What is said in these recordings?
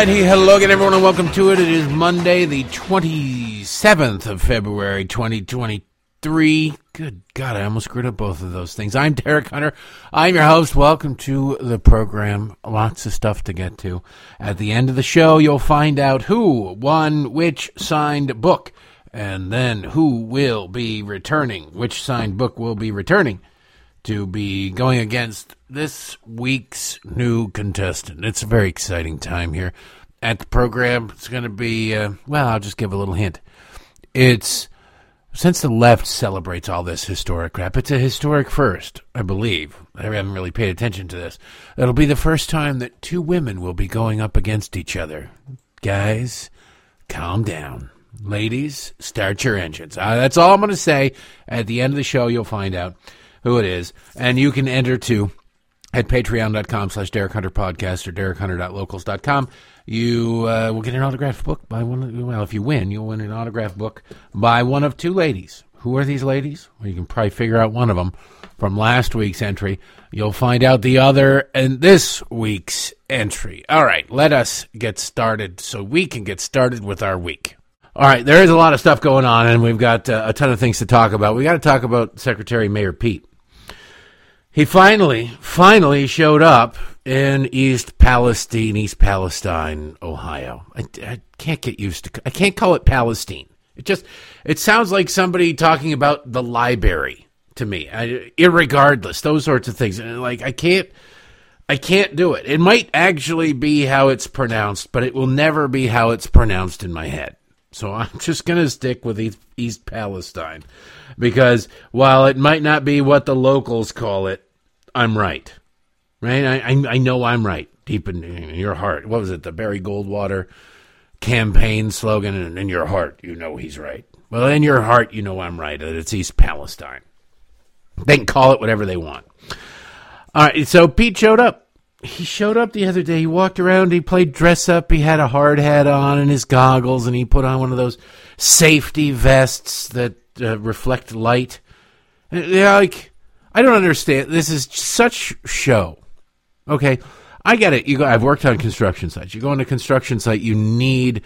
righty, hello again, everyone, and welcome to it. It is Monday, the 27th of February, 2023. Good God, I almost screwed up both of those things. I'm Derek Hunter. I'm your host. Welcome to the program. Lots of stuff to get to. At the end of the show, you'll find out who won which signed book, and then who will be returning, which signed book will be returning to be going against this week's new contestant. It's a very exciting time here at the program. It's going to be, uh, well, I'll just give a little hint. It's since the left celebrates all this historic crap, it's a historic first, I believe. I haven't really paid attention to this. It'll be the first time that two women will be going up against each other. Guys, calm down. Ladies, start your engines. Uh, that's all I'm going to say. At the end of the show, you'll find out who it is. And you can enter to at patreon.com slash Derek Hunter podcast or derekhunter.locals.com. You uh, will get an autographed book by one of, well, if you win, you'll win an autographed book by one of two ladies. Who are these ladies? Well, you can probably figure out one of them from last week's entry. You'll find out the other in this week's entry. All right, let us get started so we can get started with our week. All right, there is a lot of stuff going on, and we've got uh, a ton of things to talk about. We got to talk about Secretary Mayor Pete. He finally, finally showed up in East Palestine, East Palestine, Ohio. I, I, can't get used to. I can't call it Palestine. It just it sounds like somebody talking about the library to me. I, irregardless, those sorts of things. Like I can't. I can't do it. It might actually be how it's pronounced, but it will never be how it's pronounced in my head. So I'm just going to stick with East, East Palestine because while it might not be what the locals call it, I'm right. Right? I, I, I know I'm right deep in, in, your heart. What was it? The Barry Goldwater campaign slogan in, in your heart, you know he's right. Well, in your heart, you know I'm right. That it's East Palestine. They can call it whatever they want. All right. So Pete showed up he showed up the other day. He walked around. He played dress up. He had a hard hat on and his goggles, and he put on one of those safety vests that uh, reflect light. And, yeah, like I don't understand. This is such show. Okay, I get it. You go. I've worked on construction sites. You go on a construction site. You need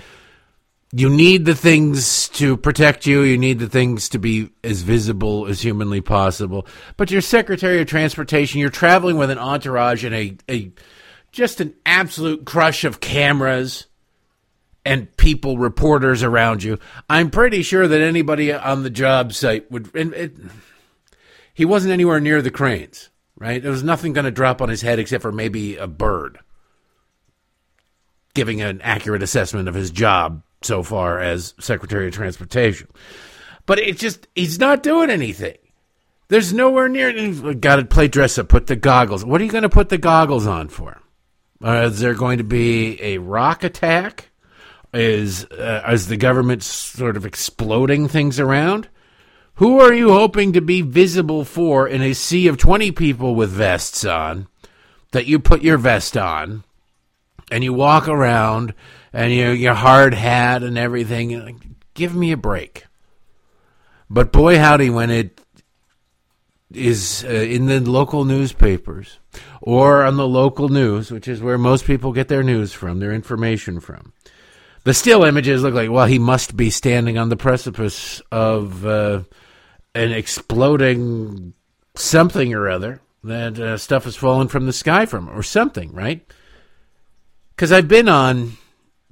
you need the things to protect you. You need the things to be as visible as humanly possible. But you're Secretary of Transportation. You're traveling with an entourage and a, a just an absolute crush of cameras and people, reporters around you. I'm pretty sure that anybody on the job site would. It, he wasn't anywhere near the cranes, right? There was nothing going to drop on his head except for maybe a bird giving an accurate assessment of his job so far as Secretary of Transportation. But it just, he's not doing anything. There's nowhere near. Got to play dress up. Put the goggles. What are you going to put the goggles on for? Uh, is there going to be a rock attack? Is uh, is the government sort of exploding things around? Who are you hoping to be visible for in a sea of twenty people with vests on? That you put your vest on, and you walk around and your your hard hat and everything. Give me a break. But boy, howdy, when it is uh, in the local newspapers or on the local news, which is where most people get their news from, their information from. The still images look like, well, he must be standing on the precipice of uh, an exploding something or other that uh, stuff has fallen from the sky from, or something, right? Because I've been on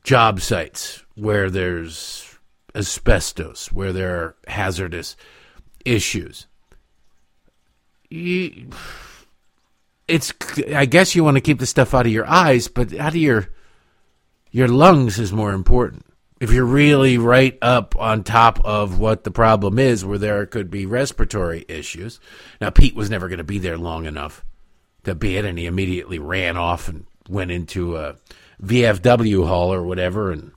job sites where there's asbestos, where there are hazardous issues. It's I guess you want to keep the stuff out of your eyes, but out of your your lungs is more important. If you're really right up on top of what the problem is, where there could be respiratory issues. Now, Pete was never going to be there long enough to be it, and he immediately ran off and went into a VFW hall or whatever and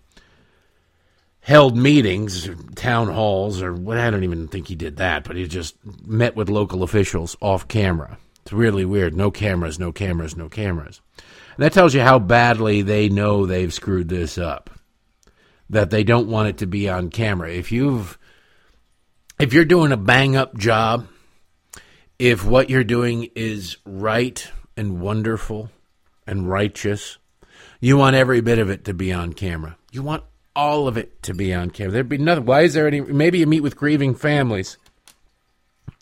held meetings, town halls, or what I don't even think he did that, but he just met with local officials off camera. It's really weird. No cameras, no cameras, no cameras. And that tells you how badly they know they've screwed this up. That they don't want it to be on camera. If you've if you're doing a bang up job, if what you're doing is right and wonderful and righteous, you want every bit of it to be on camera. You want all of it to be on camera. There'd be nothing. Why is there any? Maybe you meet with grieving families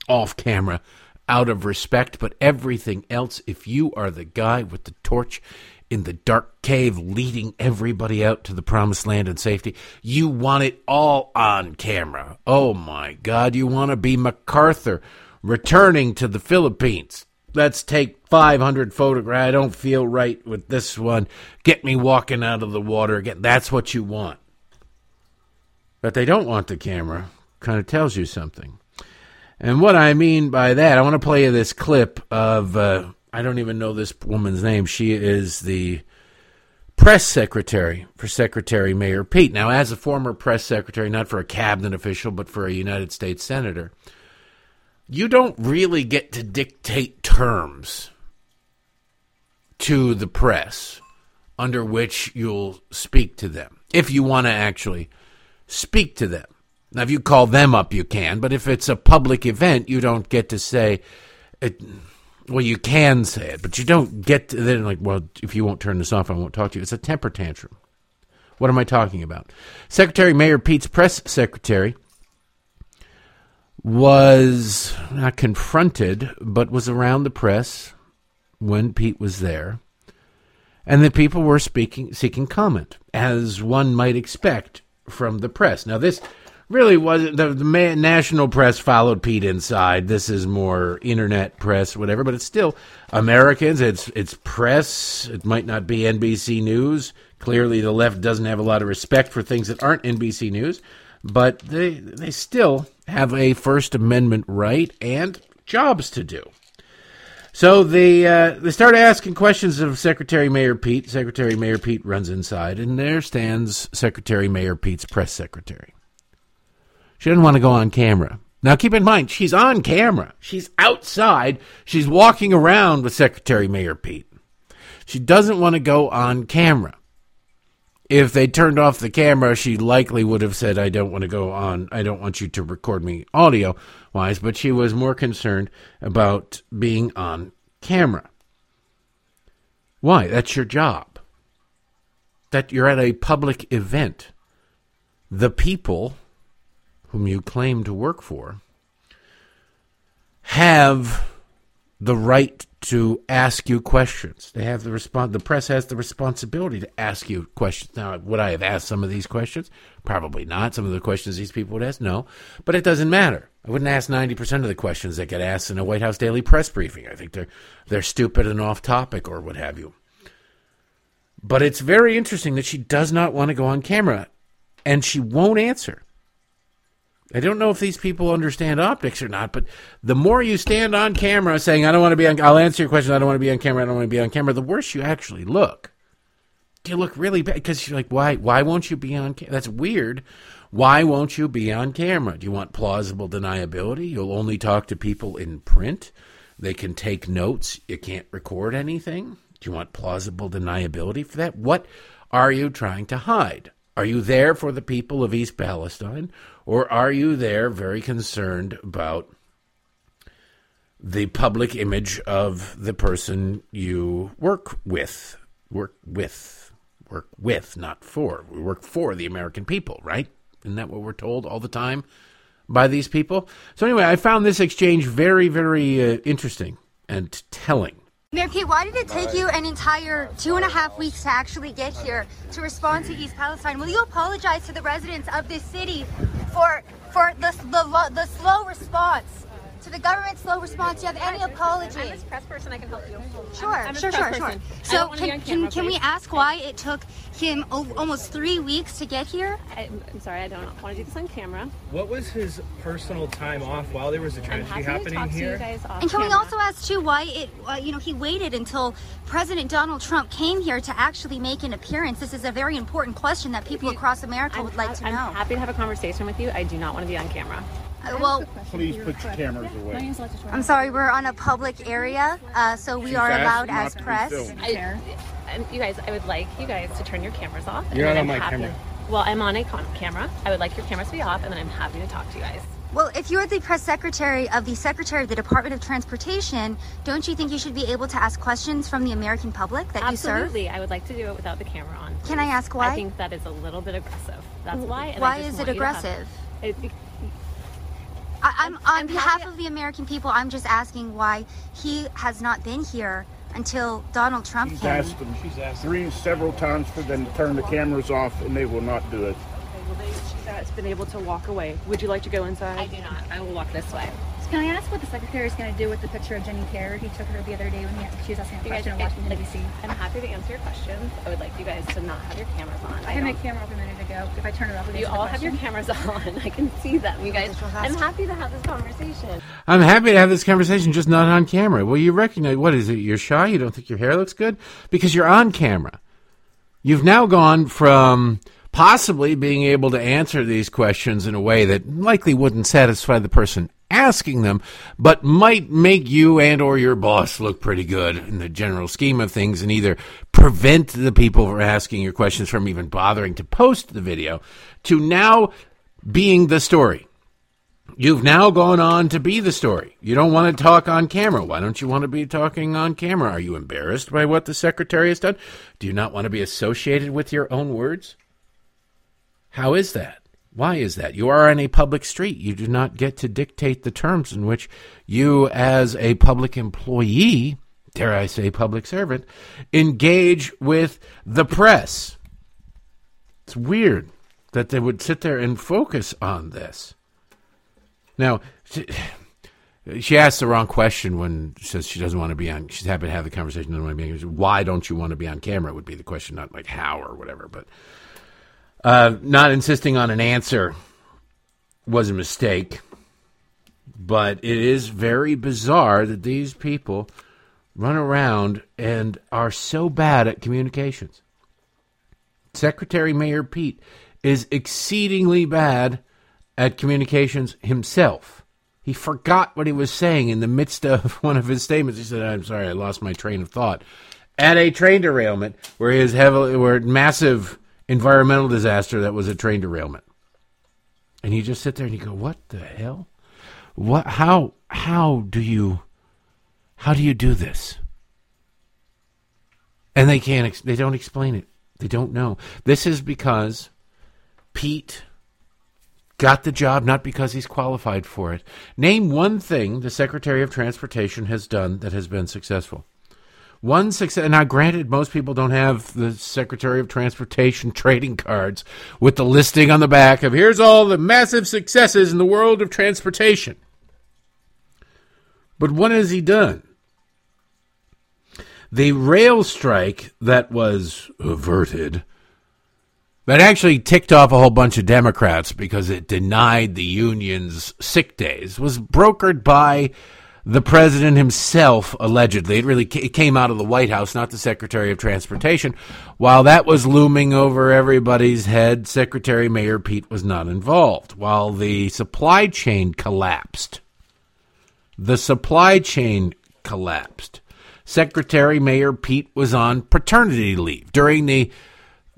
off camera out of respect, but everything else, if you are the guy with the torch in the dark cave leading everybody out to the promised land and safety, you want it all on camera. Oh my God, you want to be MacArthur returning to the Philippines. Let's take 500 photographs. I don't feel right with this one. Get me walking out of the water again. That's what you want. But they don't want the camera. Kind of tells you something. And what I mean by that, I want to play you this clip of, uh, I don't even know this woman's name. She is the press secretary for Secretary Mayor Pete. Now, as a former press secretary, not for a cabinet official, but for a United States senator, you don't really get to dictate terms to the press under which you'll speak to them if you want to actually speak to them. Now, if you call them up, you can, but if it's a public event, you don't get to say it. Well, you can say it, but you don't get to then like, well, if you won't turn this off, I won't talk to you. It's a temper tantrum. What am I talking about? Secretary Mayor Pete's press secretary was not confronted, but was around the press when Pete was there, and the people were speaking, seeking comment, as one might expect from the press. Now, this really wasn't the, the man, national press followed Pete inside. This is more internet press, whatever, but it's still Americans. It's it's press. It might not be NBC News. Clearly, the left doesn't have a lot of respect for things that aren't NBC News, but they they still have a First Amendment right and jobs to do. So they uh, they start asking questions of Secretary Mayor Pete. Secretary Mayor Pete runs inside, and there stands Secretary Mayor Pete's press secretary. She didn't want to go on camera. Now, keep in mind, she's on camera. She's outside. She's walking around with Secretary Mayor Pete. She doesn't want to go on camera. If they turned off the camera, she likely would have said, I don't want to go on. I don't want you to record me audio wise. But she was more concerned about being on camera. Why? That's your job. That you're at a public event. The people whom you claim to work for, have the right to ask you questions. They have the respons- the press has the responsibility to ask you questions. Now, would I have asked some of these questions? Probably not. Some of the questions these people would ask, no. But it doesn't matter. I wouldn't ask ninety percent of the questions that get asked in a White House daily press briefing. I think they're they're stupid and off topic or what have you. But it's very interesting that she does not want to go on camera and she won't answer. I don't know if these people understand optics or not, but the more you stand on camera saying, I don't want to be on, I'll answer your question, I don't want to be on camera, I don't want to be on camera, the worse you actually look. You look really bad because you're like, why, why won't you be on camera? That's weird. Why won't you be on camera? Do you want plausible deniability? You'll only talk to people in print. They can take notes. You can't record anything. Do you want plausible deniability for that? What are you trying to hide? Are you there for the people of East Palestine, or are you there very concerned about the public image of the person you work with? Work with. Work with, not for. We work for the American people, right? Isn't that what we're told all the time by these people? So, anyway, I found this exchange very, very uh, interesting and telling. Mayor Pete, why did it take you an entire two and a half weeks to actually get here to respond to East Palestine? Will you apologize to the residents of this city for for the the, the slow response? To the government's slow response, do you have any apology? I'm a press person. I can help you. Sure, I'm a sure, sure, sure. person. I So don't wanna be can on can, camera, can we ask why it took him o- almost three weeks to get here? I, I'm sorry. I don't want to do this on camera. What was his personal time off while there was a I'm tragedy happy to happening talk to you here? guys And can we also ask too why it, uh, you know, he waited until President Donald Trump came here to actually make an appearance? This is a very important question that people across America I'm, would like to know. I'm happy to have a conversation with you. I do not want to be on camera. Uh, well, Please put your cameras away. I'm sorry, we're on a public area, uh, so we She's are allowed as press. filmed. I, you guys, I would like you guys to turn your cameras off. You're then not I'm on my happy- camera. Well, I'm on a con- camera. I would like your cameras to be off, and then I'm happy to talk to you guys. Well, if you're the press secretary of the Secretary of the Department of Transportation, don't you think you should be able to ask questions from the American public that you serve? Absolutely. I would like to do it without the camera on. Can I ask why? I think that is a little bit aggressive. That's why. and Why is it want you to have- aggressive? It- be- I, I'm on I'm behalf of the American people. I'm just asking why he has not been here until Donald Trump He's came. asked them three several times for them to turn the cameras off, and they will not do it. Okay, well, they, she's has been able to walk away. Would you like to go inside? I do not. I will walk this way. Can I ask what the secretary is going to do with the picture of Jenny Kerr? He took her the other day when he, she was asking a You guys, question in it- Washington, like, D.C. I'm happy to answer your questions. I would like you guys to not have your cameras on. I had my camera up a minute ago. If I turn it off, You all have your cameras on. I can see them. You guys, I'm happy to have this conversation. I'm happy to have this conversation, just not on camera. Well, you recognize what is it? You're shy. You don't think your hair looks good because you're on camera. You've now gone from possibly being able to answer these questions in a way that likely wouldn't satisfy the person asking them, but might make you and or your boss look pretty good in the general scheme of things and either prevent the people from asking your questions from even bothering to post the video to now being the story. You've now gone on to be the story. You don't want to talk on camera. Why don't you want to be talking on camera? Are you embarrassed by what the secretary has done? Do you not want to be associated with your own words? How is that? Why is that? You are on a public street. You do not get to dictate the terms in which you, as a public employee, dare I say public servant, engage with the press. It's weird that they would sit there and focus on this. Now, she, she asked the wrong question when she says she doesn't want to be on. She's happy to have the conversation. Why don't you want to be on camera? Would be the question, not like how or whatever. But uh, not insisting on an answer was a mistake. But it is very bizarre that these people run around and are so bad at communications. Secretary Mayor Pete is exceedingly bad at communications himself. He forgot what he was saying in the midst of one of his statements. He said, "I'm sorry, I lost my train of thought." At a train derailment, where his heavily, where massive environmental disaster that was a train derailment, and you just sit there and you go, "What the hell? What? How? How do you? How do you do this?" And they can't. They don't explain it. They don't know. This is because Pete got the job not because he's qualified for it. Name one thing the Secretary of Transportation has done that has been successful. One success. Now, granted, most people don't have the Secretary of Transportation trading cards with the listing on the back of here's all the massive successes in the world of transportation. But what has he done? The rail strike that was averted that actually ticked off a whole bunch of Democrats because it denied the union's sick days was brokered by the president himself, allegedly. It really it came out of the White House, not the Secretary of Transportation. While that was looming over everybody's head, Secretary Mayor Pete was not involved. While the supply chain collapsed, the supply chain collapsed. Secretary Mayor Pete was on paternity leave during the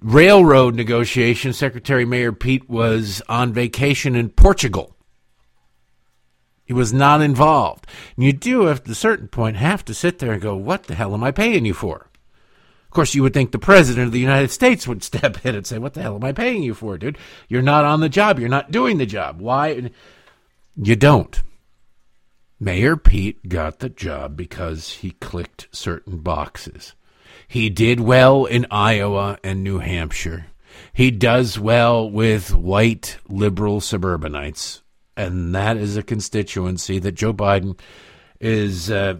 railroad negotiations, Secretary Mayor Pete was on vacation in Portugal. He was not involved. And you do, at a certain point, have to sit there and go, What the hell am I paying you for? Of course, you would think the President of the United States would step in and say, What the hell am I paying you for, dude? You're not on the job. You're not doing the job. Why? You don't. Mayor Pete got the job because he clicked certain boxes. He did well in Iowa and New Hampshire. He does well with white liberal suburbanites. And that is a constituency that Joe Biden is uh,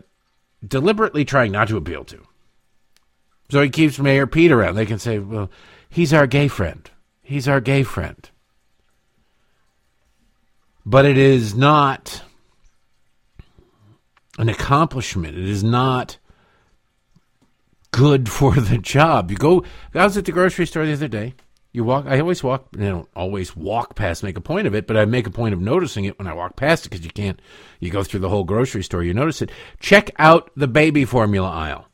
deliberately trying not to appeal to. So he keeps Mayor Pete around. They can say, well, he's our gay friend. He's our gay friend. But it is not an accomplishment. It is not good for the job. You go. I was at the grocery store the other day. You walk. I always walk. I don't always walk past, make a point of it, but I make a point of noticing it when I walk past it because you can't. You go through the whole grocery store, you notice it. Check out the baby formula aisle.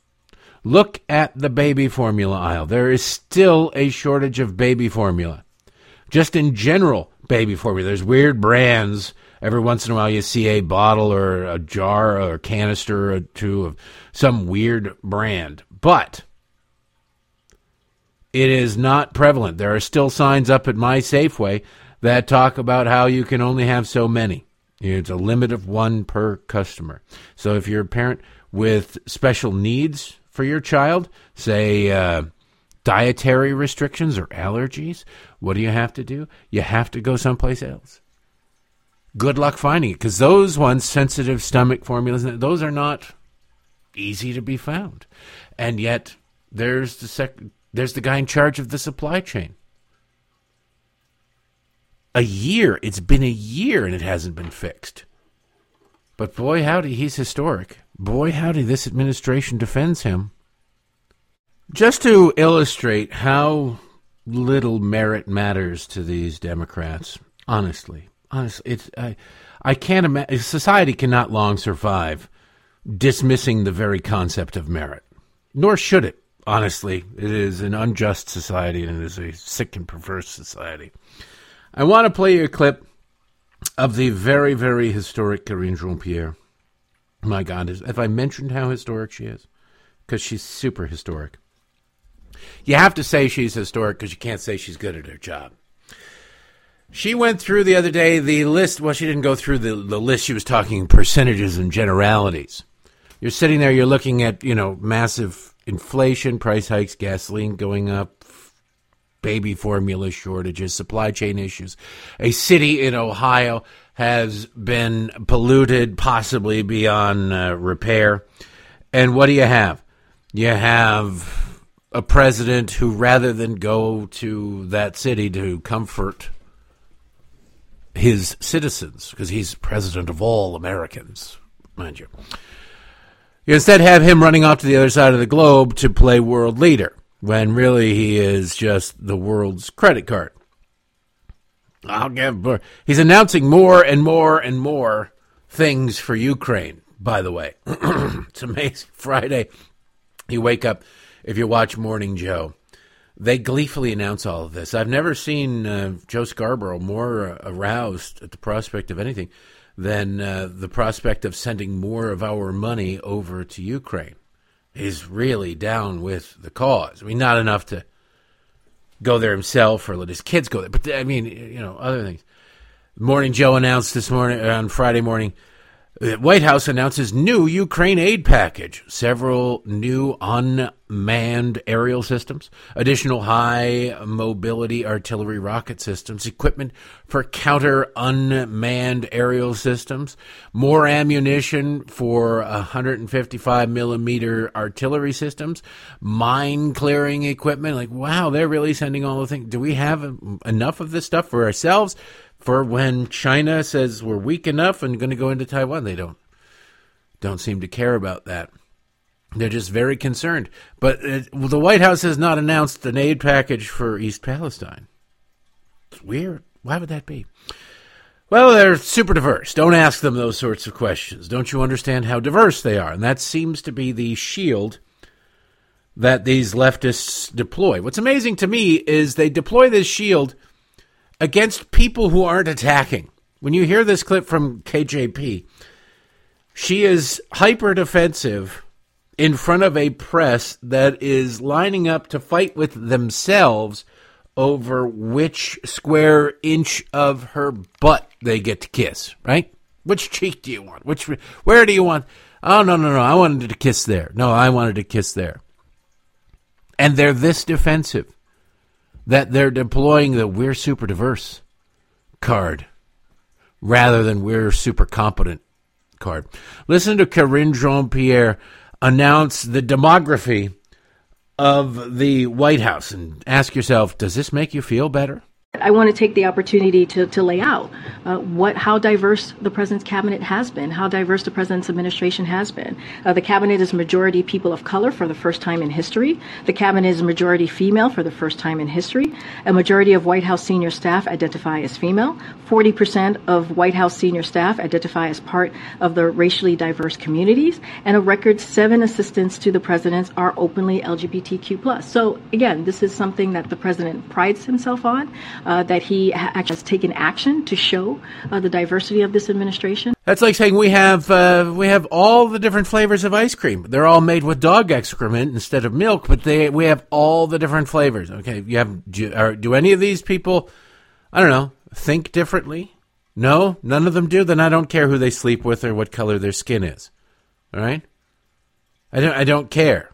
Look at the baby formula aisle. There is still a shortage of baby formula. Just in general, baby formula. There's weird brands. Every once in a while, you see a bottle or a jar or canister or two of some weird brand. But it is not prevalent. There are still signs up at my Safeway that talk about how you can only have so many. It's a limit of one per customer. So if you're a parent with special needs for your child, say uh, dietary restrictions or allergies, what do you have to do? You have to go someplace else. Good luck finding it because those ones, sensitive stomach formulas, those are not easy to be found. And yet, there's the sec- there's the guy in charge of the supply chain. A year. It's been a year and it hasn't been fixed. But boy, howdy, he's historic. Boy, howdy, this administration defends him. Just to illustrate how little merit matters to these Democrats, honestly, honestly, it's I, I can't imagine society cannot long survive dismissing the very concept of merit, nor should it. Honestly, it is an unjust society and it is a sick and perverse society. I want to play you a clip of the very, very historic Karine Jean Pierre. My God, have I mentioned how historic she is? Because she's super historic. You have to say she's historic because you can't say she's good at her job. She went through the other day the list. Well, she didn't go through the, the list. She was talking percentages and generalities. You're sitting there, you're looking at, you know, massive inflation, price hikes, gasoline going up, baby formula shortages, supply chain issues. A city in Ohio has been polluted, possibly beyond uh, repair. And what do you have? You have a president who, rather than go to that city to comfort his citizens, because he's president of all Americans, mind you, you instead have him running off to the other side of the globe to play world leader when really he is just the world's credit card. I'll give. He's announcing more and more and more things for Ukraine. By the way, it's amazing. Friday, you wake up if you watch Morning Joe. They gleefully announce all of this. I've never seen uh, Joe Scarborough more uh, aroused at the prospect of anything than uh, the prospect of sending more of our money over to Ukraine is really down with the cause. I mean, not enough to go there himself or let his kids go there, but I mean, you know, other things. Morning Joe announced this morning on Friday morning the White House announces new Ukraine aid package, several new unmanned aerial systems, additional high mobility artillery rocket systems, equipment for counter unmanned aerial systems, more ammunition for 155 millimeter artillery systems, mine clearing equipment. Like, wow, they're really sending all the things. Do we have enough of this stuff for ourselves? For when China says we're weak enough and going to go into Taiwan. They don't don't seem to care about that. They're just very concerned. But it, well, the White House has not announced an aid package for East Palestine. It's weird. Why would that be? Well, they're super diverse. Don't ask them those sorts of questions. Don't you understand how diverse they are? And that seems to be the shield that these leftists deploy. What's amazing to me is they deploy this shield – against people who aren't attacking. When you hear this clip from KJP, she is hyper defensive in front of a press that is lining up to fight with themselves over which square inch of her butt they get to kiss, right? Which cheek do you want? Which where do you want? Oh no no no! I wanted to kiss there. No, I wanted to kiss there. And they're this defensive that they're deploying the we're super diverse card rather than we're super competent card. Listen to Karine Jean Pierre announce the demography of the White House and ask yourself, does this make you feel better? I want to take the opportunity to, to lay out uh, what how diverse the president's cabinet has been, how diverse the president's administration has been. Uh, the cabinet is majority people of color for the first time in history. The cabinet is majority female for the first time in history. A majority of White House senior staff identify as female. 40% of White House senior staff identify as part of the racially diverse communities, and a record seven assistants to the president are openly LGBTQ+. So again, this is something that the president prides himself on. Uh, that he has taken action to show uh, the diversity of this administration. That's like saying we have uh, we have all the different flavors of ice cream. They're all made with dog excrement instead of milk, but they we have all the different flavors. Okay, you have do, are, do any of these people, I don't know, think differently? No, none of them do. Then I don't care who they sleep with or what color their skin is. All right, I don't I don't care.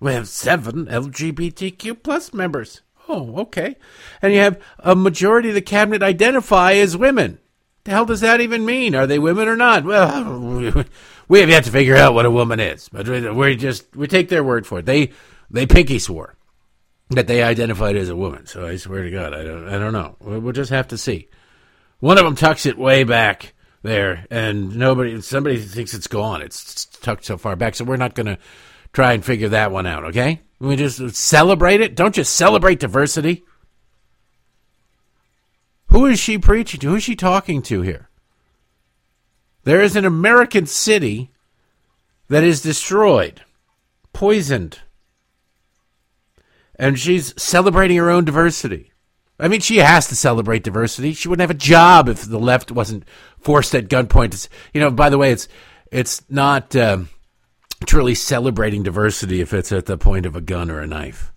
We have seven LGBTQ plus members. Oh, okay, and you have a majority of the cabinet identify as women. The hell does that even mean? Are they women or not? Well, we have yet to figure out what a woman is, but we just we take their word for it. They they pinky swore that they identified as a woman. So I swear to God, I don't I don't know. We'll just have to see. One of them tucks it way back there, and nobody somebody thinks it's gone. It's tucked so far back, so we're not going to try and figure that one out. Okay, we just celebrate it. Don't just celebrate diversity. Who is she preaching to? Who is she talking to here? There is an American city that is destroyed, poisoned, and she's celebrating her own diversity. I mean, she has to celebrate diversity. She wouldn't have a job if the left wasn't forced at gunpoint. You know, by the way, it's it's not um, truly celebrating diversity if it's at the point of a gun or a knife.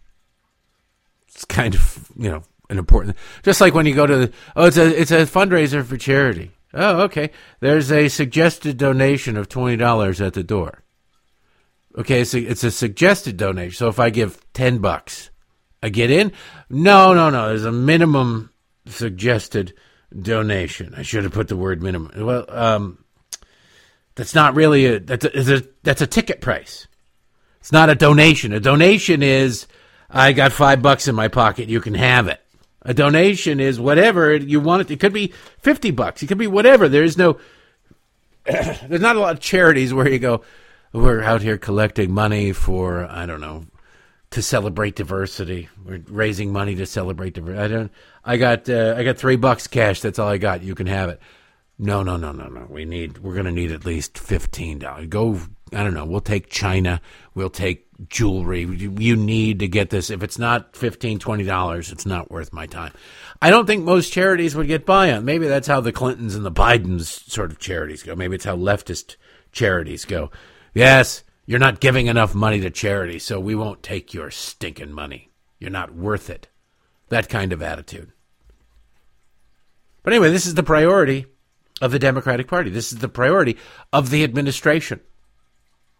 It's kind of you know an important. Just like when you go to the, oh, it's a it's a fundraiser for charity. Oh, okay. There's a suggested donation of twenty dollars at the door. Okay, so it's a suggested donation. So if I give ten bucks, I get in. No, no, no. There's a minimum suggested donation. I should have put the word minimum. Well, um, that's not really a that's a, a that's a ticket price. It's not a donation. A donation is I got five bucks in my pocket. You can have it. A donation is whatever you want it. It could be fifty bucks. It could be whatever. There is no. there's not a lot of charities where you go. We're out here collecting money for I don't know to celebrate diversity. We're raising money to celebrate diversity. I don't. I got. Uh, I got three bucks cash. That's all I got. You can have it. No, no, no, no, no. We need. We're going to need at least fifteen dollars. Go. I don't know. We'll take China. We'll take jewelry. You need to get this. If it's not $15, $20, it's not worth my time. I don't think most charities would get by on. Maybe that's how the Clintons and the Bidens sort of charities go. Maybe it's how leftist charities go. Yes, you're not giving enough money to charity, so we won't take your stinking money. You're not worth it. That kind of attitude. But anyway, this is the priority of the Democratic Party. This is the priority of the administration.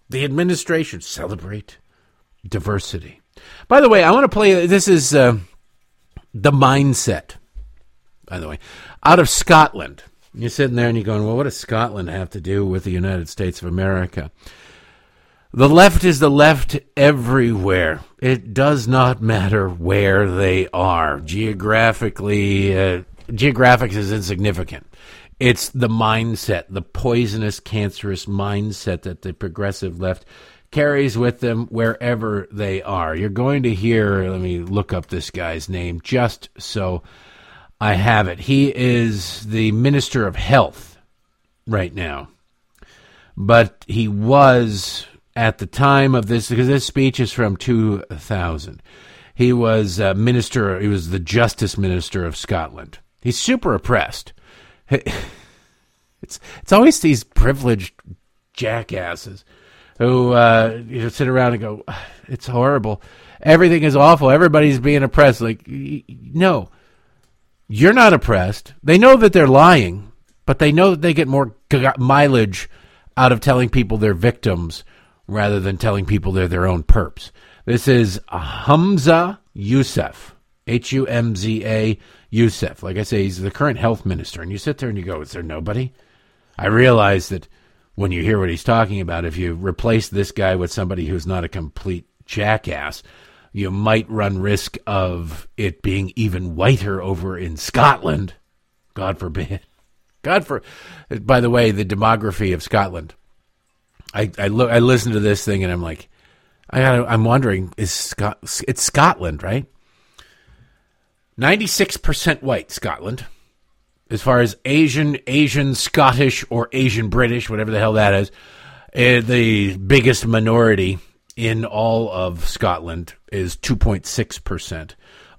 The administration celebrate diversity. By the way, I want to play. This is uh, the mindset. By the way, out of Scotland. You're sitting there and you're going, well, what does Scotland have to do with the United States of America? The left is the left everywhere. It does not matter where they are. Geographically, uh, geographics is insignificant. It's the mindset, the poisonous, cancerous mindset that the progressive left carries with them wherever they are. You're going to hear, let me look up this guy's name just so I have it. He is the Minister of Health right now. But he was at the time of this, because this speech is from 2000. He was uh, minister, he was the Justice Minister of Scotland. He's super oppressed. It's it's always these privileged jackasses who uh, you know sit around and go, "It's horrible. Everything is awful. Everybody's being oppressed." Like, no, you're not oppressed. They know that they're lying, but they know that they get more mileage out of telling people they're victims rather than telling people they're their own perps. This is Humza Yousaf, H U M Z A Yousaf. Like I say, he's the current health minister, and you sit there and you go, "Is there nobody?" I realize that when you hear what he's talking about, if you replace this guy with somebody who's not a complete jackass, you might run risk of it being even whiter over in Scotland. God forbid. God for. By the way, the demography of Scotland. I I. I listen to this thing and I'm like, I gotta, I'm wondering is Scot it's Scotland right? Ninety six percent white Scotland as far as Asian, Asian, Scottish, or Asian British, whatever the hell that is, uh, the biggest minority in all of Scotland is 2.6%.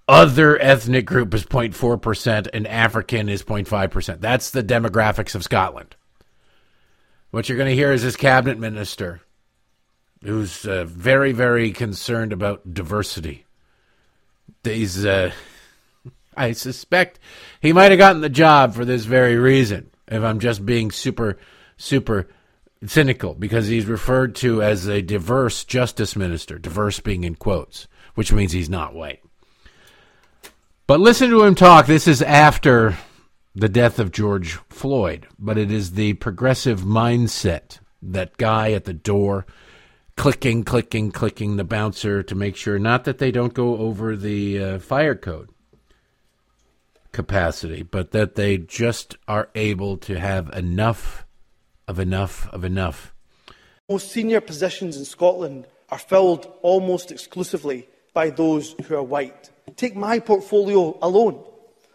other ethnic group is 0.4% and African is 0.5%. That's the demographics of Scotland. What you're going to hear is this cabinet minister who's uh, very, very concerned about diversity. He's, uh, I suspect he might have gotten the job for this very reason, if I'm just being super, super cynical, because he's referred to as a diverse justice minister, diverse being in quotes, which means he's not white. But listen to him talk. This is after the death of George Floyd, but it is the progressive mindset. That guy at the door clicking, clicking, clicking the bouncer to make sure not that they don't go over the uh, fire code capacity, but that they just are able to have enough of enough of enough. Most senior positions in Scotland are filled almost exclusively by those who are white. Take my portfolio alone.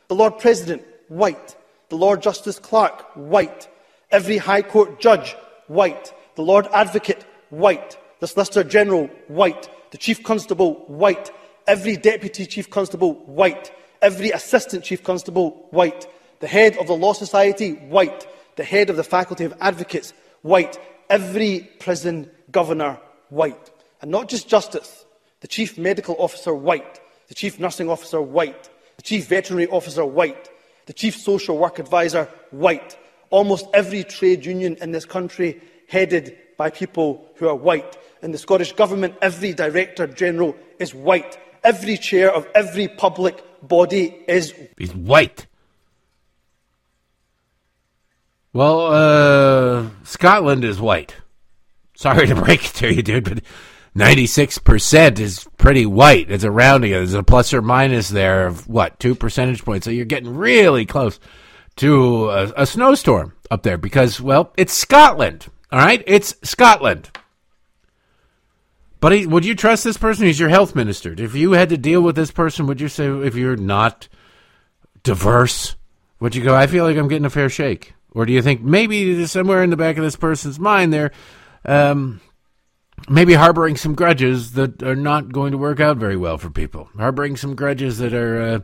The Lord President, white. The Lord Justice Clerk, white. Every High Court judge, white. The Lord Advocate, white. The Solicitor General, white. The Chief Constable, white. Every Deputy Chief Constable, white. every assistant chief constable, white. The head of the Law Society, white. The head of the Faculty of Advocates, white. Every prison governor, white. And not just justice, the chief medical officer, white. The chief nursing officer, white. The chief veterinary officer, white. The chief social work advisor, white. Almost every trade union in this country headed by people who are white. In the Scottish Government, every Director General is white. Every chair of every public body is He's white. Well, uh, Scotland is white. Sorry to break it to you, dude, but 96% is pretty white. It's a rounding. There's a plus or minus there of what, two percentage points. So you're getting really close to a, a snowstorm up there because, well, it's Scotland. All right? It's Scotland. But he, would you trust this person? He's your health minister. If you had to deal with this person, would you say, if you're not diverse, would you go, I feel like I'm getting a fair shake? Or do you think maybe somewhere in the back of this person's mind there, um, maybe harboring some grudges that are not going to work out very well for people. Harboring some grudges that are, uh,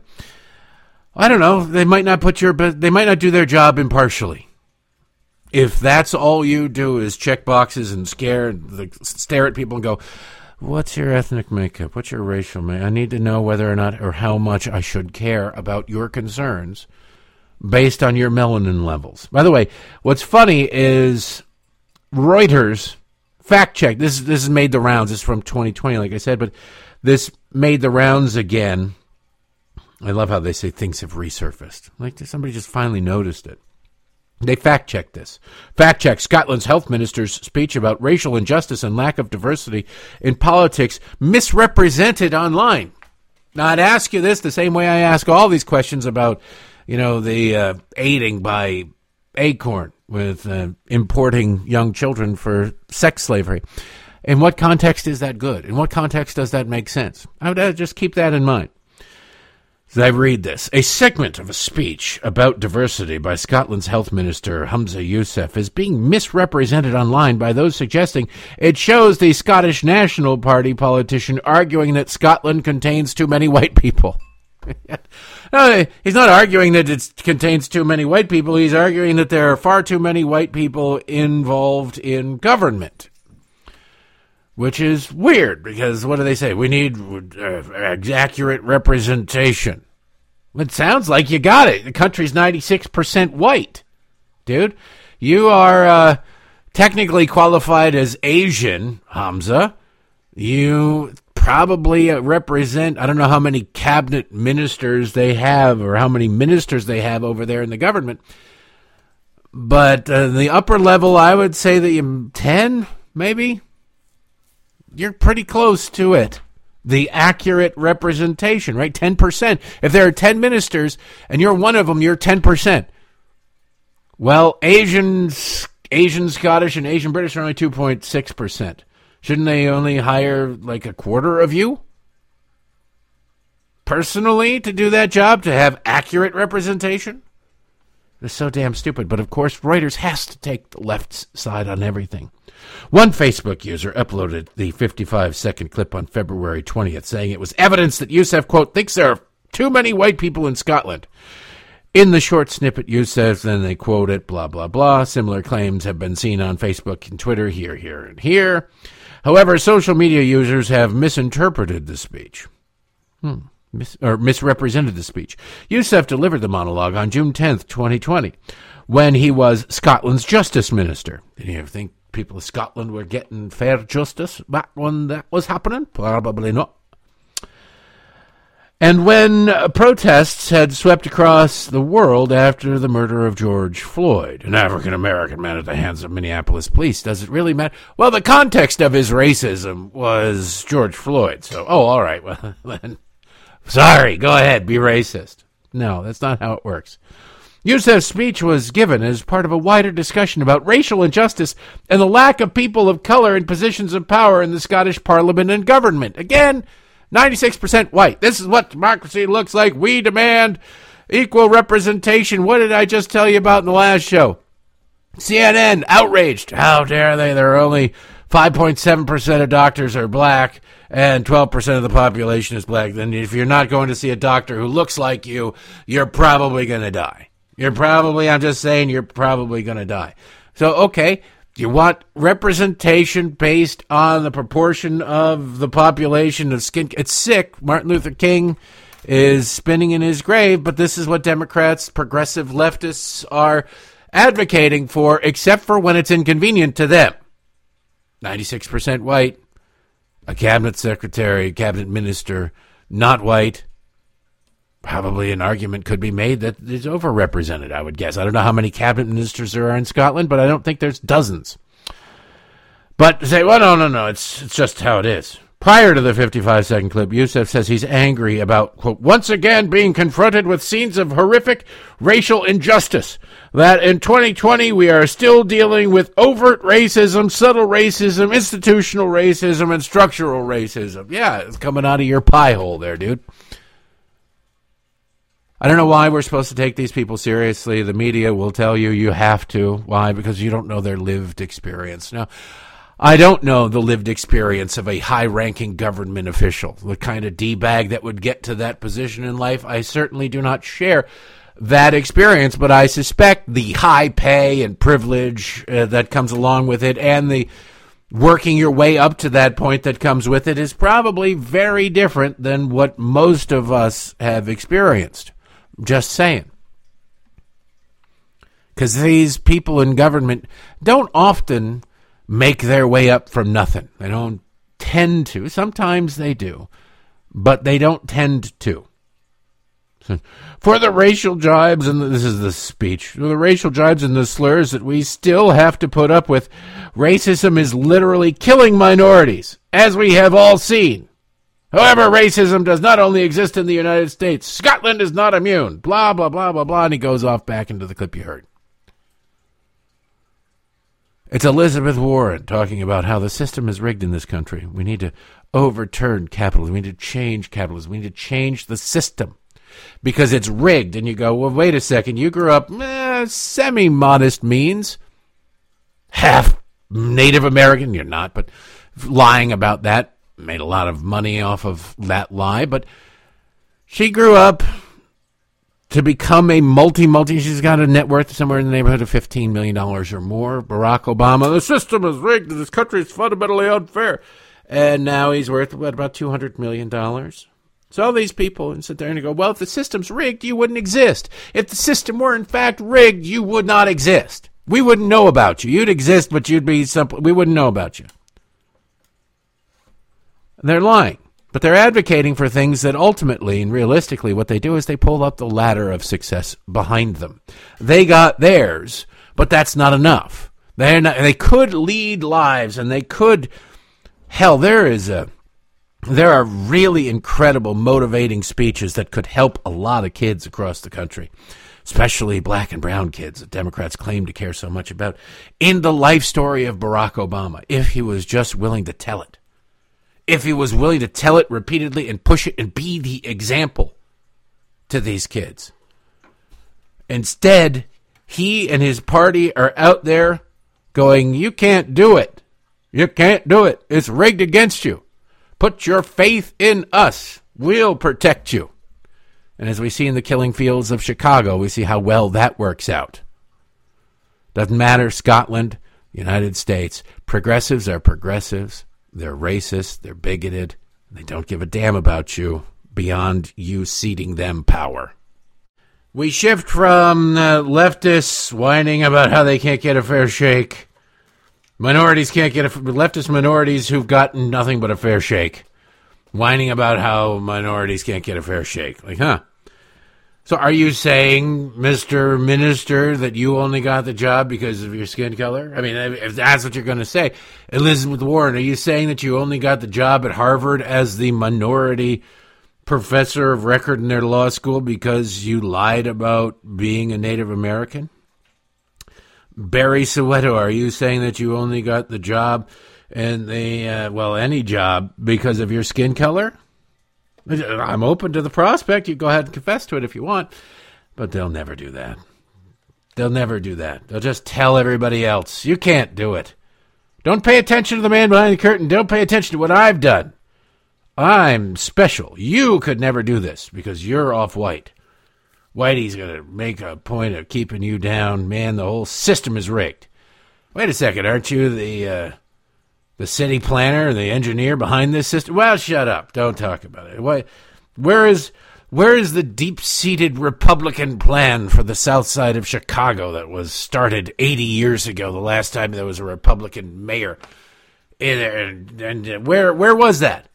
I don't know, they might not put your, but they might not do their job impartially. If that's all you do is check boxes and scare, stare at people and go, "What's your ethnic makeup? What's your racial makeup? I need to know whether or not or how much I should care about your concerns." Based on your melanin levels. By the way, what's funny is Reuters fact check. This this has made the rounds. Is from 2020, like I said, but this made the rounds again. I love how they say things have resurfaced. Like somebody just finally noticed it. They fact checked this. Fact check Scotland's health minister's speech about racial injustice and lack of diversity in politics misrepresented online. Now, I'd ask you this the same way I ask all these questions about, you know, the uh, aiding by Acorn with uh, importing young children for sex slavery. In what context is that good? In what context does that make sense? I would uh, just keep that in mind. I read this, a segment of a speech about diversity by Scotland's health minister Humza Yousaf is being misrepresented online by those suggesting it shows the Scottish National Party politician arguing that Scotland contains too many white people. no, he's not arguing that it contains too many white people. He's arguing that there are far too many white people involved in government, which is weird because what do they say? We need uh, accurate representation. It sounds like you got it. The country's 96% white. Dude, you are uh, technically qualified as Asian, Humza. You probably uh, represent, I don't know how many cabinet ministers they have or how many ministers they have over there in the government. But uh, the upper level, I would say that you 10, maybe. You're pretty close to it. The accurate representation, right? 10%. If there are 10 ministers and you're one of them, you're 10%. Well, Asians, Asian Scottish and Asian British are only 2.6%. Shouldn't they only hire like a quarter of you? Personally, to do that job, to have accurate representation? It's so damn stupid. But of course, Reuters has to take the left side on everything. One Facebook user uploaded the 55 second clip on February 20th saying it was evidence that Yousaf, quote, thinks there are Too many white people in Scotland. In the short snippet, Yousaf, then they quote it, blah, blah, blah. Similar claims have been seen on Facebook and Twitter, here, here, and here. However, social media users have misinterpreted the speech. Hmm. Mis- or misrepresented the speech. Yousaf delivered the monologue on June 10th, 2020, when he was Scotland's Justice Minister. Did you think people of Scotland were getting fair justice back when that was happening? Probably not. And when protests had swept across the world after the murder of George Floyd, an African American man at the hands of Minneapolis police, does it really matter? Well, the context of his racism was George Floyd. So, oh, all right. Well, then, sorry, go ahead, be racist. No, that's not how it works. Yousaf's speech was given as part of a wider discussion about racial injustice and the lack of people of color in positions of power in the Scottish Parliament and government. Again, 96% white. This is what democracy looks like. We demand equal representation. What did I just tell you about in the last show? CNN outraged. How dare they? There are only 5.7% of doctors are black and 12% of the population is black. Then if you're not going to see a doctor who looks like you, you're probably going to die. You're probably, I'm just saying, you're probably going to die. So, okay, you want representation based on the proportion of the population of skin. It's sick. Martin Luther King is spinning in his grave, but this is what Democrats, progressive leftists are advocating for, except for when it's inconvenient to them. 96% white, a cabinet secretary, cabinet minister, not white. Probably an argument could be made that is overrepresented, I would guess. I don't know how many cabinet ministers there are in Scotland, but I don't think there's dozens. But say, well, no, no, no, it's, it's just how it is. Prior to the 55 second clip, Yousaf says he's angry about, quote, once again being confronted with scenes of horrific racial injustice. That in 2020 we are still dealing with overt racism, subtle racism, institutional racism, and structural racism. Yeah, it's coming out of your pie hole there, dude. I don't know why we're supposed to take these people seriously. The media will tell you you have to. Why? Because you don't know their lived experience. Now, I don't know the lived experience of a high ranking government official, the kind of D bag that would get to that position in life. I certainly do not share that experience, but I suspect the high pay and privilege uh, that comes along with it and the working your way up to that point that comes with it is probably very different than what most of us have experienced. Just saying. Because these people in government don't often make their way up from nothing. They don't tend to. Sometimes they do, but they don't tend to. For the racial jibes, and this is the speech, for the racial jibes and the slurs that we still have to put up with, racism is literally killing minorities, as we have all seen. However, racism does not only exist in the United States. Scotland is not immune. Blah, blah, blah, blah, blah. And he goes off back into the clip you heard. It's Elizabeth Warren talking about how the system is rigged in this country. We need to overturn capitalism. We need to change capitalism. We need to change the system because it's rigged. And you go, well, wait a second. You grew up eh, semi modest means, half Native American. You're not, but lying about that made a lot of money off of that lie, but she grew up to become a multi multi. She's got a net worth somewhere in the neighborhood of fifteen million dollars or more. Barack Obama, the system is rigged. This country is fundamentally unfair, and now he's worth what about two hundred million dollars. So all these people and sit there and go, well, if the system's rigged, you wouldn't exist. If the system were in fact rigged, you would not exist. We wouldn't know about you. You'd exist, but you'd be some. We wouldn't know about you. They're lying. But they're advocating for things that ultimately and realistically, what they do is they pull up the ladder of success behind them. They got theirs, but that's not enough. Not, they could lead lives and they could, hell, there is a, there are really incredible motivating speeches that could help a lot of kids across the country, especially black and brown kids that Democrats claim to care so much about, in the life story of Barack Obama, if he was just willing to tell it if he was willing to tell it repeatedly and push it and be the example to these kids. Instead, he and his party are out there going, You can't do it. You can't do it. It's rigged against you. Put your faith in us. We'll protect you. And as we see in the killing fields of Chicago, we see how well that works out. Doesn't matter, Scotland, United States. Progressives are progressives. They're racist. They're bigoted. They don't give a damn about you beyond you ceding them power. We shift from uh, leftists whining about how they can't get a fair shake. Minorities can't get a leftist minorities who've gotten nothing but a fair shake, whining about how minorities can't get a fair shake. Like, huh? So, are you saying, Mister Minister, that you only got the job because of your skin color? I mean, if that's what you're going to say, Elizabeth Warren, are you saying that you only got the job at Harvard as the minority? professor of record in their law school because you lied about being a Native American? Barry Soetoro, are you saying that you only got the job and the uh, well any job because of your skin color? I'm open to the prospect. You go ahead and confess to it if you want, but they'll never do that. They'll never do that. They'll just tell everybody else. You can't do it. Don't pay attention to the man behind the curtain. Don't pay attention to what I've done. I'm special. You could never do this because you're off white. Whitey's going to make a point of keeping you down. Man, the whole system is rigged. Wait a second, aren't you the uh, the city planner, the engineer behind this system? Well, shut up. Don't talk about it. Why, where is where is the deep-seated Republican plan for the south side of Chicago that was started 80 years ago, the last time there was a Republican mayor? And, and, and where where was that?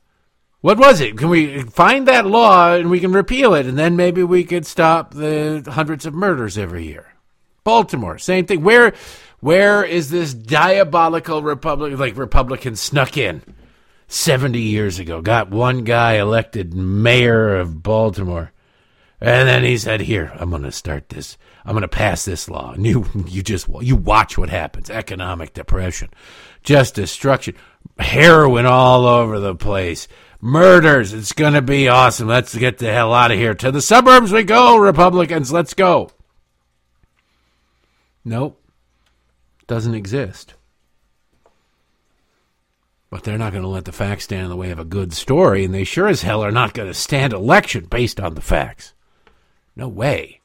What was it? Can we find that law and we can repeal it, and then maybe we could stop the hundreds of murders every year? Baltimore, same thing. Where, where is this diabolical republic? Like Republicans snuck in seventy years ago, got one guy elected mayor of Baltimore, and then he said, "Here, I'm going to start this. I'm going to pass this law." And you, you just you watch what happens: economic depression, just destruction, heroin all over the place murders. It's going to be awesome. Let's get the hell out of here. To the suburbs we go, Republicans. Let's go. Nope. Doesn't exist. But they're not going to let the facts stand in the way of a good story, and they sure as hell are not going to stand election based on the facts. No way.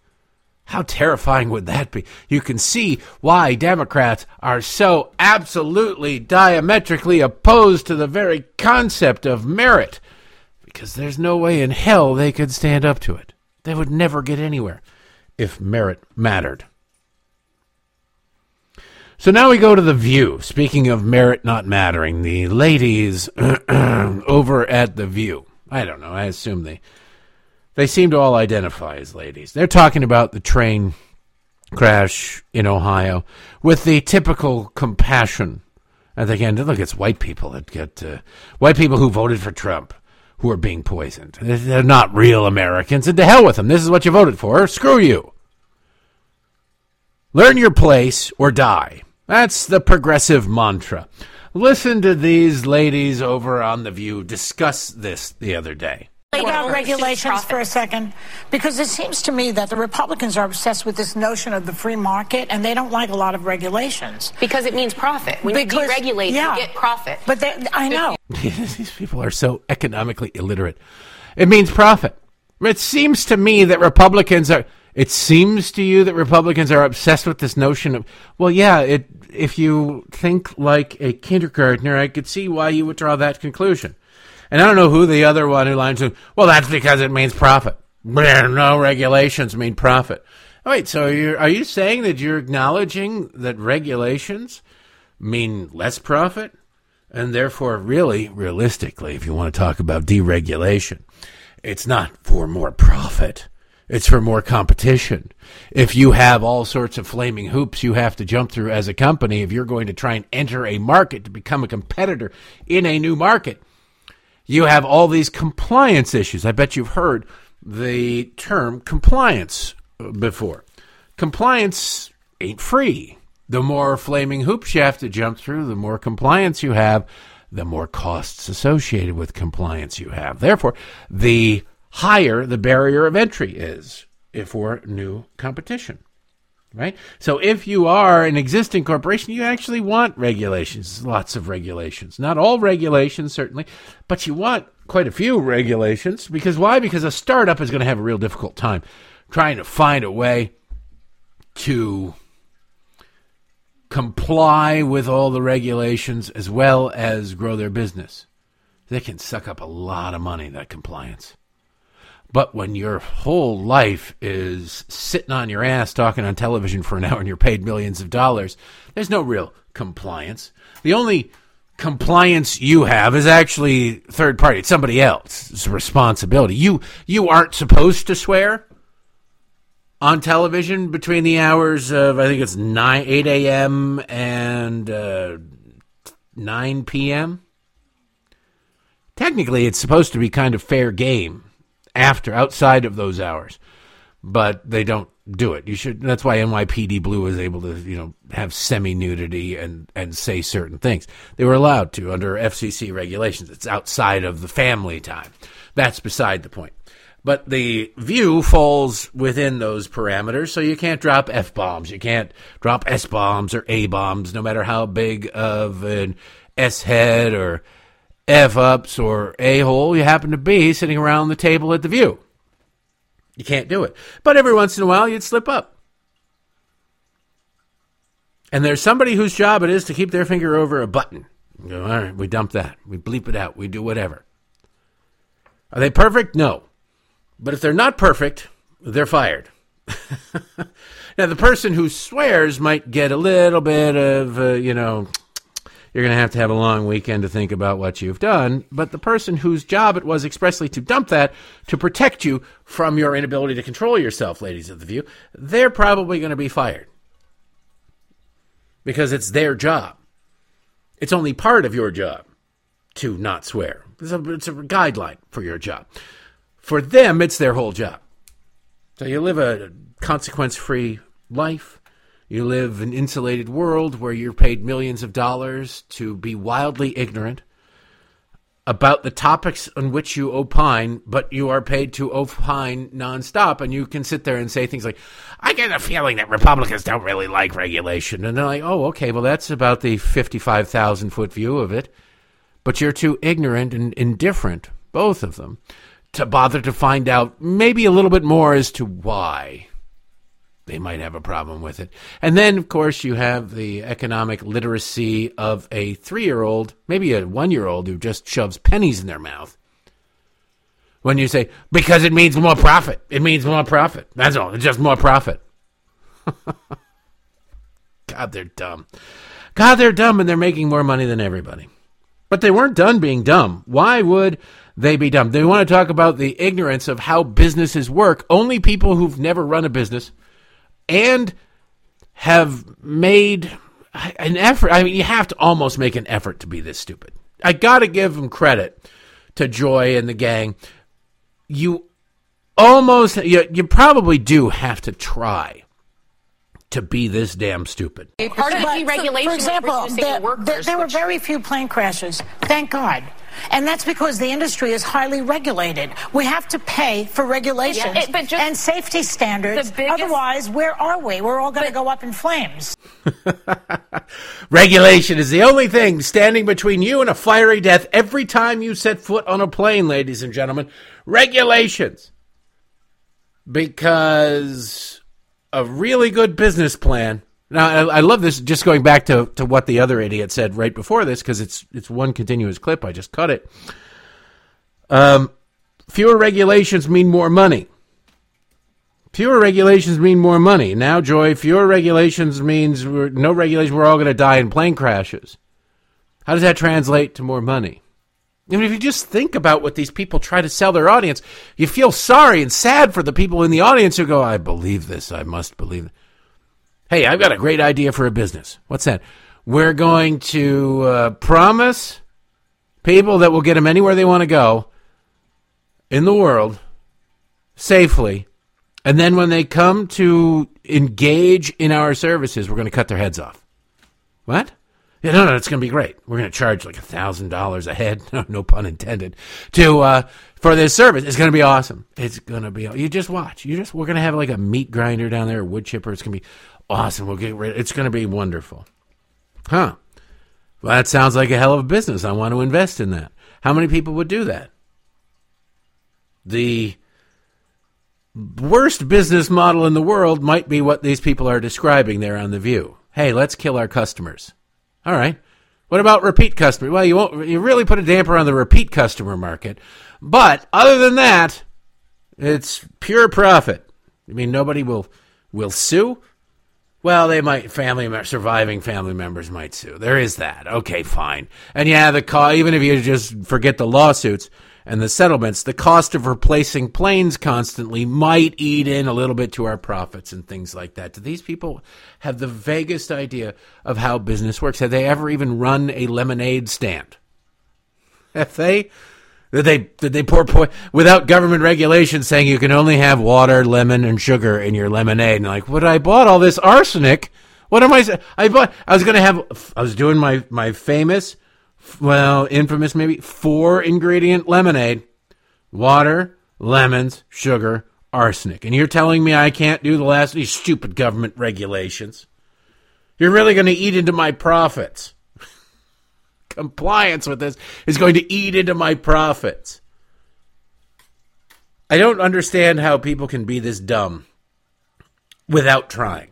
How terrifying would that be? You can see why Democrats are so absolutely diametrically opposed to the very concept of merit. Because there's no way in hell they could stand up to it. They would never get anywhere if merit mattered. So now we go to The View. Speaking of merit not mattering, the ladies over at The View. I don't know. I assume they they seem to all identify as ladies. They're talking about the train crash in Ohio with the typical compassion. And again, look, it's white people that get uh, white people who voted for Trump who are being poisoned. They're not real Americans, and to hell with them. This is what you voted for. Screw you. Learn your place or die. That's the progressive mantra. Listen to these ladies over on The View discuss this the other day about regulations for a second? Because it seems to me that the Republicans are obsessed with this notion of the free market, and they don't like a lot of regulations. Because it means profit. When because, you deregulate, yeah, you get profit. But they, I know. These people are so economically illiterate. It means profit. It seems to me that Republicans are. It seems to you that Republicans are obsessed with this notion of, well, yeah, it, if you think like a kindergartner, I could see why you would draw that conclusion. And I don't know who the other one who lines to. Well, that's because it means profit. No regulations mean profit. Wait, so you're, are you saying that you're acknowledging that regulations mean less profit? And therefore, really, realistically, if you want to talk about deregulation, it's not for more profit. It's for more competition. If you have all sorts of flaming hoops you have to jump through as a company, if you're going to try and enter a market to become a competitor in a new market, you have all these compliance issues. I bet you've heard the term compliance before. Compliance ain't free. The more flaming hoops you have to jump through, the more compliance you have, the more costs associated with compliance you have. Therefore, the higher the barrier of entry is for new competition right? So if you are an existing corporation, you actually want regulations, lots of regulations. Not all regulations, certainly, but you want quite a few regulations. Because why? Because a startup is going to have a real difficult time trying to find a way to comply with all the regulations as well as grow their business. They can suck up a lot of money, that compliance. But when your whole life is sitting on your ass talking on television for an hour and you're paid millions of dollars, there's no real compliance. The only compliance you have is actually third party. It's somebody else's responsibility. You you aren't supposed to swear on television between the hours of I think it's nine eight a.m. and uh, nine p.m. Technically, it's supposed to be kind of fair game after outside of those hours, but they don't do it. You should. That's why NYPD Blue was able to, you know, have semi nudity and and say certain things. They were allowed to under FCC regulations. It's outside of the family time. That's beside the point. But the view falls within those parameters, so you can't drop f bombs. You can't drop s bombs or a bombs, no matter how big of an s head or f ups or a hole you happen to be sitting around the table at the view. You can't do it. But every once in a while, you'd slip up. And there's somebody whose job it is to keep their finger over a button. Go, all right, we dump that. We bleep it out. We do whatever. Are they perfect? No. But if they're not perfect, they're fired. now, the person who swears might get a little bit of, uh, you know, you're going to have to have a long weekend to think about what you've done. But the person whose job it was expressly to dump that to protect you from your inability to control yourself, ladies of the view, they're probably going to be fired because it's their job. It's only part of your job to not swear. It's a, it's a guideline for your job. For them, it's their whole job. So you live a consequence free life. You live in an insulated world where you're paid millions of dollars to be wildly ignorant about the topics on which you opine, but you are paid to opine nonstop. And you can sit there and say things like, I get a feeling that Republicans don't really like regulation. And they're like, oh, okay, well, that's about the 55,000 foot view of it. But you're too ignorant and indifferent, both of them, to bother to find out maybe a little bit more as to why they might have a problem with it. And then, of course, you have the economic literacy of a three year old, maybe a one year old who just shoves pennies in their mouth. When you say, because it means more profit, it means more profit. That's all, it's just more profit. God, they're dumb. God, they're dumb and they're making more money than everybody. But they weren't done being dumb. Why would they be dumb? They want to talk about the ignorance of how businesses work. Only people who've never run a business and have made an effort. I mean, you have to almost make an effort to be this stupid. I got to give them credit to Joy and the gang. You almost, you, you probably do have to try to be this damn stupid. Part of the deregulation, for example, there, there, there were very few plane crashes. Thank God. And that's because the industry is highly regulated. We have to pay for regulations yeah, it, and safety standards. Biggest, Otherwise, where are we? We're all going to go up in flames. Regulation is the only thing standing between you and a fiery death every time you set foot on a plane, ladies and gentlemen. Regulations. Because a really good business plan now, I, I, love this. Just going back to, to what the other idiot said right before this, because it's it's one continuous clip. I just cut it. Um, fewer regulations mean more money. Fewer regulations mean more money. Now, Joy, fewer regulations means no regulation. We're all going to die in plane crashes. How does that translate to more money? I mean, if you just think about what these people try to sell their audience, you feel sorry and sad for the people in the audience who go, "I believe this. I must believe." It. Hey, I've got a great idea for a business. What's that? We're going to uh, promise people that we'll get them anywhere they want to go in the world safely. And then when they come to engage in our services, we're going to cut their heads off. What? Yeah, no, no, it's going to be great. We're going to charge like thousand dollars a head, no, no pun intended, to uh, for this service. It's going to be awesome. It's going to be. You just watch. You just. We're going to have like a meat grinder down there, a wood chipper. It's going to be Awesome. We'll get rid. It's going to be wonderful. Huh. Well, that sounds like a hell of a business. I want to invest in that. How many people would do that? the worst business model in the world might be what these people are describing there on The View. Hey, let's kill our customers. All right. What about repeat customers? Well, you won't, you really put a damper on the repeat customer market. But other than that, it's pure profit. I mean, nobody will will sue. Well, they might family surviving family members might sue. There is that. Okay, fine. And yeah, the co- even if you just forget the lawsuits, and the settlements, the cost of replacing planes constantly might eat in a little bit to our profits and things like that. Do these people have the vaguest idea of how business works? Have they ever even run a lemonade stand? Have they? Did they did they pour po- without government regulation saying you can only have water, lemon, and sugar in your lemonade? And like, what? I bought all this arsenic. What am I? I bought. I was going to have. I was doing my my famous well, infamous maybe, four ingredient lemonade water, lemons, sugar, arsenic. And you're telling me I can't do the last these stupid government regulations? You're really going to eat into my profits. Compliance with this is going to eat into my profits. I don't understand how people can be this dumb without trying.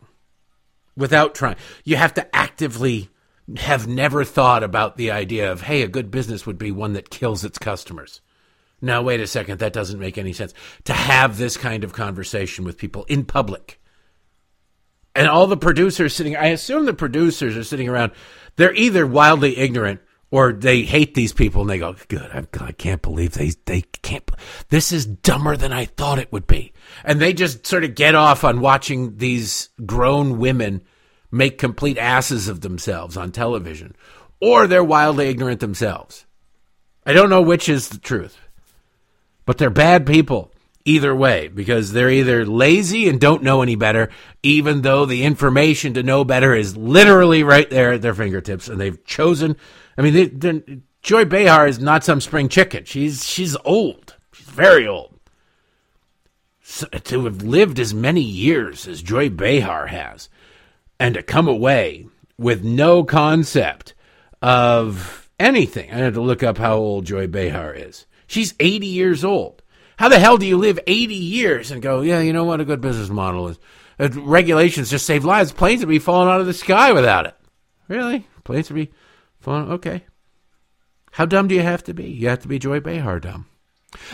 Without trying. You have to actively have never thought about the idea of, hey, a good business would be one that kills its customers. Now, wait a second, that doesn't make any sense. To have this kind of conversation with people in public. And all the producers sitting, I assume the producers are sitting around, they're either wildly ignorant or they hate these people and they go, good, I, I can't believe they, they can't, this is dumber than I thought it would be. And they just sort of get off on watching these grown women make complete asses of themselves on television, or they're wildly ignorant themselves. I don't know which is the truth, but they're bad people either way because they're either lazy and don't know any better, even though the information to know better is literally right there at their fingertips, and they've chosen. I mean, they, Joy Behar is not some spring chicken. She's she's old. She's very old. So, to have lived as many years as Joy Behar has, and to come away with no concept of anything. I had to look up how old Joy Behar is. She's 80 years old. How the hell do you live 80 years and go, yeah, you know what a good business model is? Uh, regulations just save lives. Planes would be falling out of the sky without it. Really? Planes would be falling? Okay. How dumb do you have to be? You have to be Joy Behar dumb.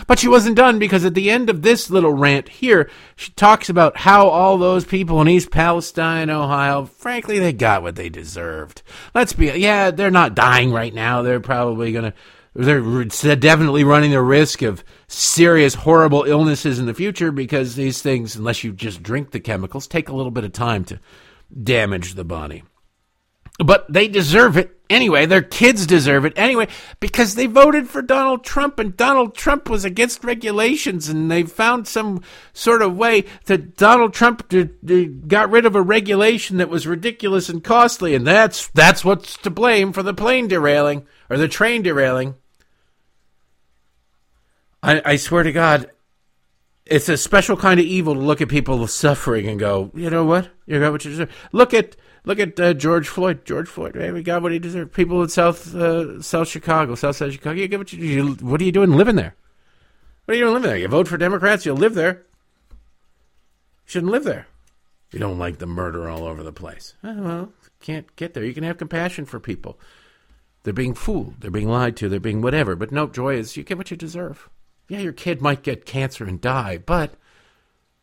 But she wasn't done because at the end of this little rant here, she talks about how all those people in East Palestine, Ohio, frankly, they got what they deserved. Let's be, yeah, they're not dying right now. They're probably going to, they're definitely running the risk of serious, horrible illnesses in the future because these things, unless you just drink the chemicals, take a little bit of time to damage the body. But they deserve it anyway. Their kids deserve it anyway because they voted for Donald Trump and Donald Trump was against regulations and they found some sort of way that Donald Trump did, did, got rid of a regulation that was ridiculous and costly and that's that's what's to blame for the plane derailing or the train derailing. I, I swear to God, it's a special kind of evil to look at people suffering and go, you know what? You got what you deserve. Look at Look at uh, George Floyd. George Floyd, hey, we got what he deserved. People in South uh, South Chicago, South Side Chicago, you get what you, you What are you doing living there? What are you doing living there? You vote for Democrats, you'll live there. You shouldn't live there. You don't like the murder all over the place. Oh, well, can't get there. You can have compassion for people. They're being fooled. They're being lied to. They're being whatever. But no, joy is you get what you deserve. Yeah, your kid might get cancer and die, but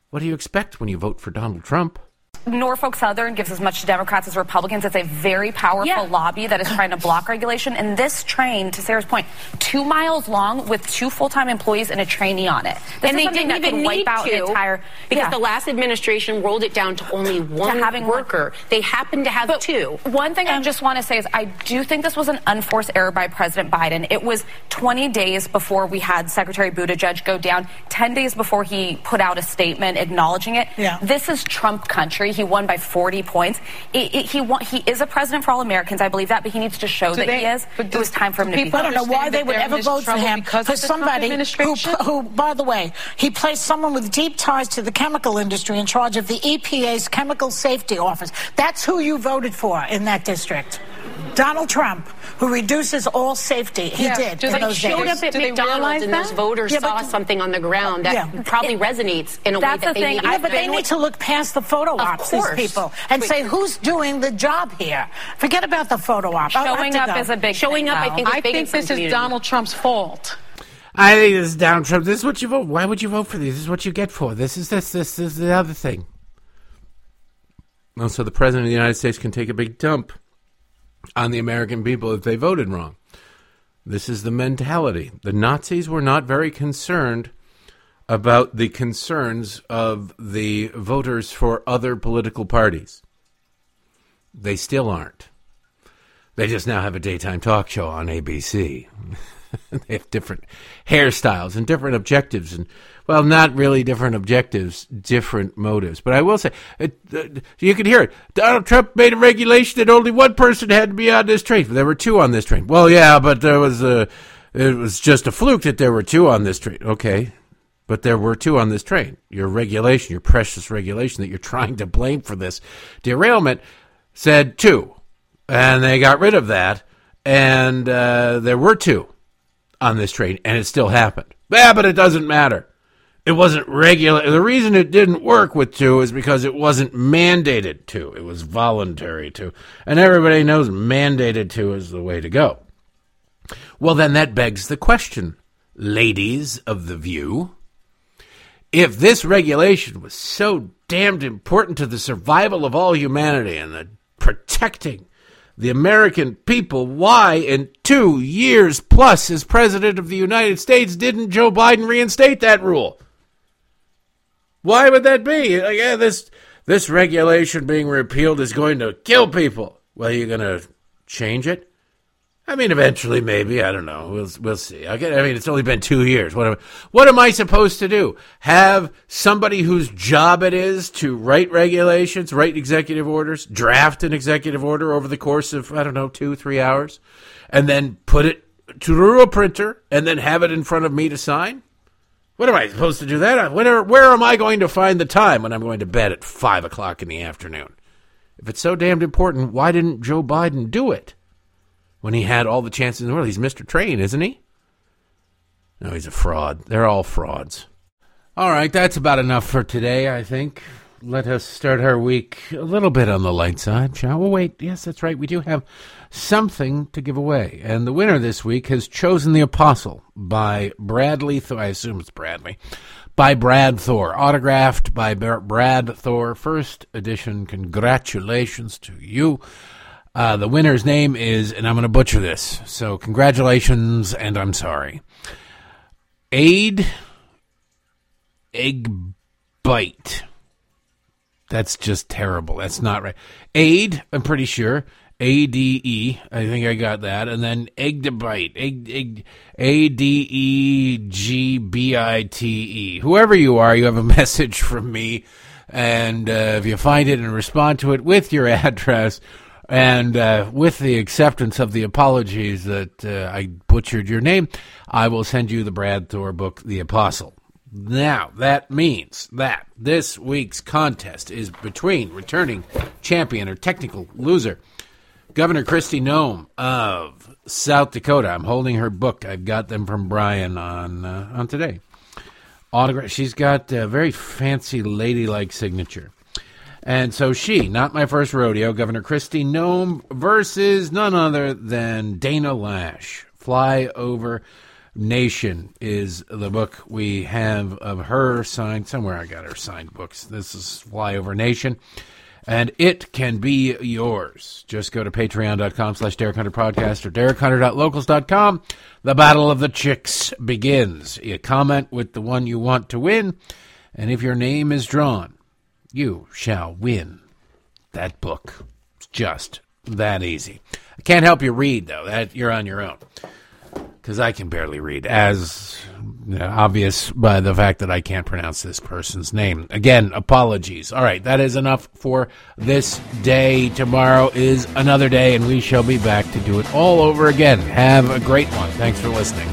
what do you expect when you vote for Donald Trump? Norfolk Southern gives as much to Democrats as Republicans. It's a very powerful yeah. lobby that is trying to block regulation. And this train, to Sarah's point, two miles long with two full-time employees and a trainee on it. This and they didn't even need to entire, because yeah. the last administration rolled it down to only one to having worker. One. They happened to have but two. One thing I just want to say is I do think this was an unforced error by President Biden. It was 20 days before we had Secretary Buttigieg go down, 10 days before he put out a statement acknowledging it. Yeah. This is Trump country. He won by 40 points. It, it, he he is a president for all Americans. I believe that, but he needs to show do that they, he is. But it was time for him to be. I don't know why they would ever vote for him for somebody who, who, by the way, he placed someone with deep ties to the chemical industry in charge of the EPA's Chemical Safety Office. That's who you voted for in that district. Donald Trump, who reduces all safety, he yeah, did. Just in like those showed days. up at Do McDonald's and that? those voters Yeah, saw but- something on the ground that Yeah. probably resonates in a way that the they thing. need. Yeah, but they need to look past the photo Of ops, these people, and Wait. say who's doing the job here. Forget about the photo op. Showing up go. is a big Showing thing, up, I think, is I big think some this is. Donald Trump's fault. I think this is Donald Trump. This is what you vote. Why would you vote for these? This is what you get for. This is this. This, this is the other thing. Well, so the president of the United States can take a big dump on the American people if they voted wrong. This is the mentality. The Nazis were not very concerned about the concerns of the voters for other political parties. They still aren't. They just now have a daytime talk show on ABC. they have different hairstyles and different objectives and well not really different objectives different motives. But i will say it, uh, you can hear it. Donald trump made a regulation that only one person had to be on this train. There were two on this train. Well yeah but there was a it was just a fluke that there were two on this train. Okay. But there were two on this train. Your regulation your precious regulation that you're trying to blame for this derailment said two. And they got rid of that. And uh, there were two on this train, and it still happened. Yeah, but it doesn't matter. It wasn't regular. The reason it didn't work with two is because it wasn't mandated to. It was voluntary to. And everybody knows mandated to is the way to go. Well, then that begs the question, ladies of the view. If this regulation was so damned important to the survival of all humanity and the protecting the American people why in two years plus as president of the United States didn't Joe Biden reinstate that rule? Why would that be? Like, yeah, this this regulation being repealed is going to kill people. Well, you're going to change it? I mean, eventually, maybe. I don't know. We'll we'll see. I, get, I mean, it's only been two years. What am, what am I supposed to do? Have somebody whose job it is to write regulations, write executive orders, draft an executive order over the course of I don't know two, three hours, and then put it through a printer and then have it in front of me to sign? What am I supposed to do that? Where, where am I going to find the time when I'm going to bed at five o'clock in the afternoon? If it's so damned important, why didn't Joe Biden do it? when he had all the chances in the world. He's Mr. Train, isn't he? No, he's a fraud. They're all frauds. All right, that's about enough for today, I think. Let us start our week a little bit on the light side, shall we? Wait, yes, that's right. We do have something to give away. And the winner this week has chosen The Apostle by Bradley Thor. I assume it's Bradley. By Brad Thor. Autographed by Brad Thor. First edition. Congratulations to you. Uh, the winner's name is, and I'm going to butcher this, so congratulations, and I'm sorry. Aid Egg Bite. That's just terrible. That's not right. Aid, I'm pretty sure. A D E. I think I got that. And then egg to bite. Egg, A D E G B I T E. Whoever you are, you have a message from me. And uh, if you find it and respond to it with your address, and uh, with the acceptance of the apologies that uh, I butchered your name, I will send you the Brad Thor book, The Apostle. Now, that means that this week's contest is between returning champion or technical loser, Governor Kristi Noem of South Dakota. I'm holding her book. I've got them from Brian on uh, on today. Autograph. She's got a very fancy ladylike signature. And so she, not my first rodeo, Governor Kristi Noem versus none other than Dana Loesch. Flyover Nation is the book we have of her signed. Somewhere I got her signed books. This is Flyover Nation. And it can be yours. Just go to patreon.com slash Derek Hunter Podcast or DerekHunter.locals.com. The Battle of the Chicks begins. You comment with the one you want to win. And if your name is drawn, you shall win that book. It's just that easy. I can't help you read though. That you're on your own because I can barely read, as obvious by the fact that I can't pronounce this person's name. Again, apologies. All right, that is enough for this day. Tomorrow is another day, and we shall be back to do it all over again. Have a great one. Thanks for listening.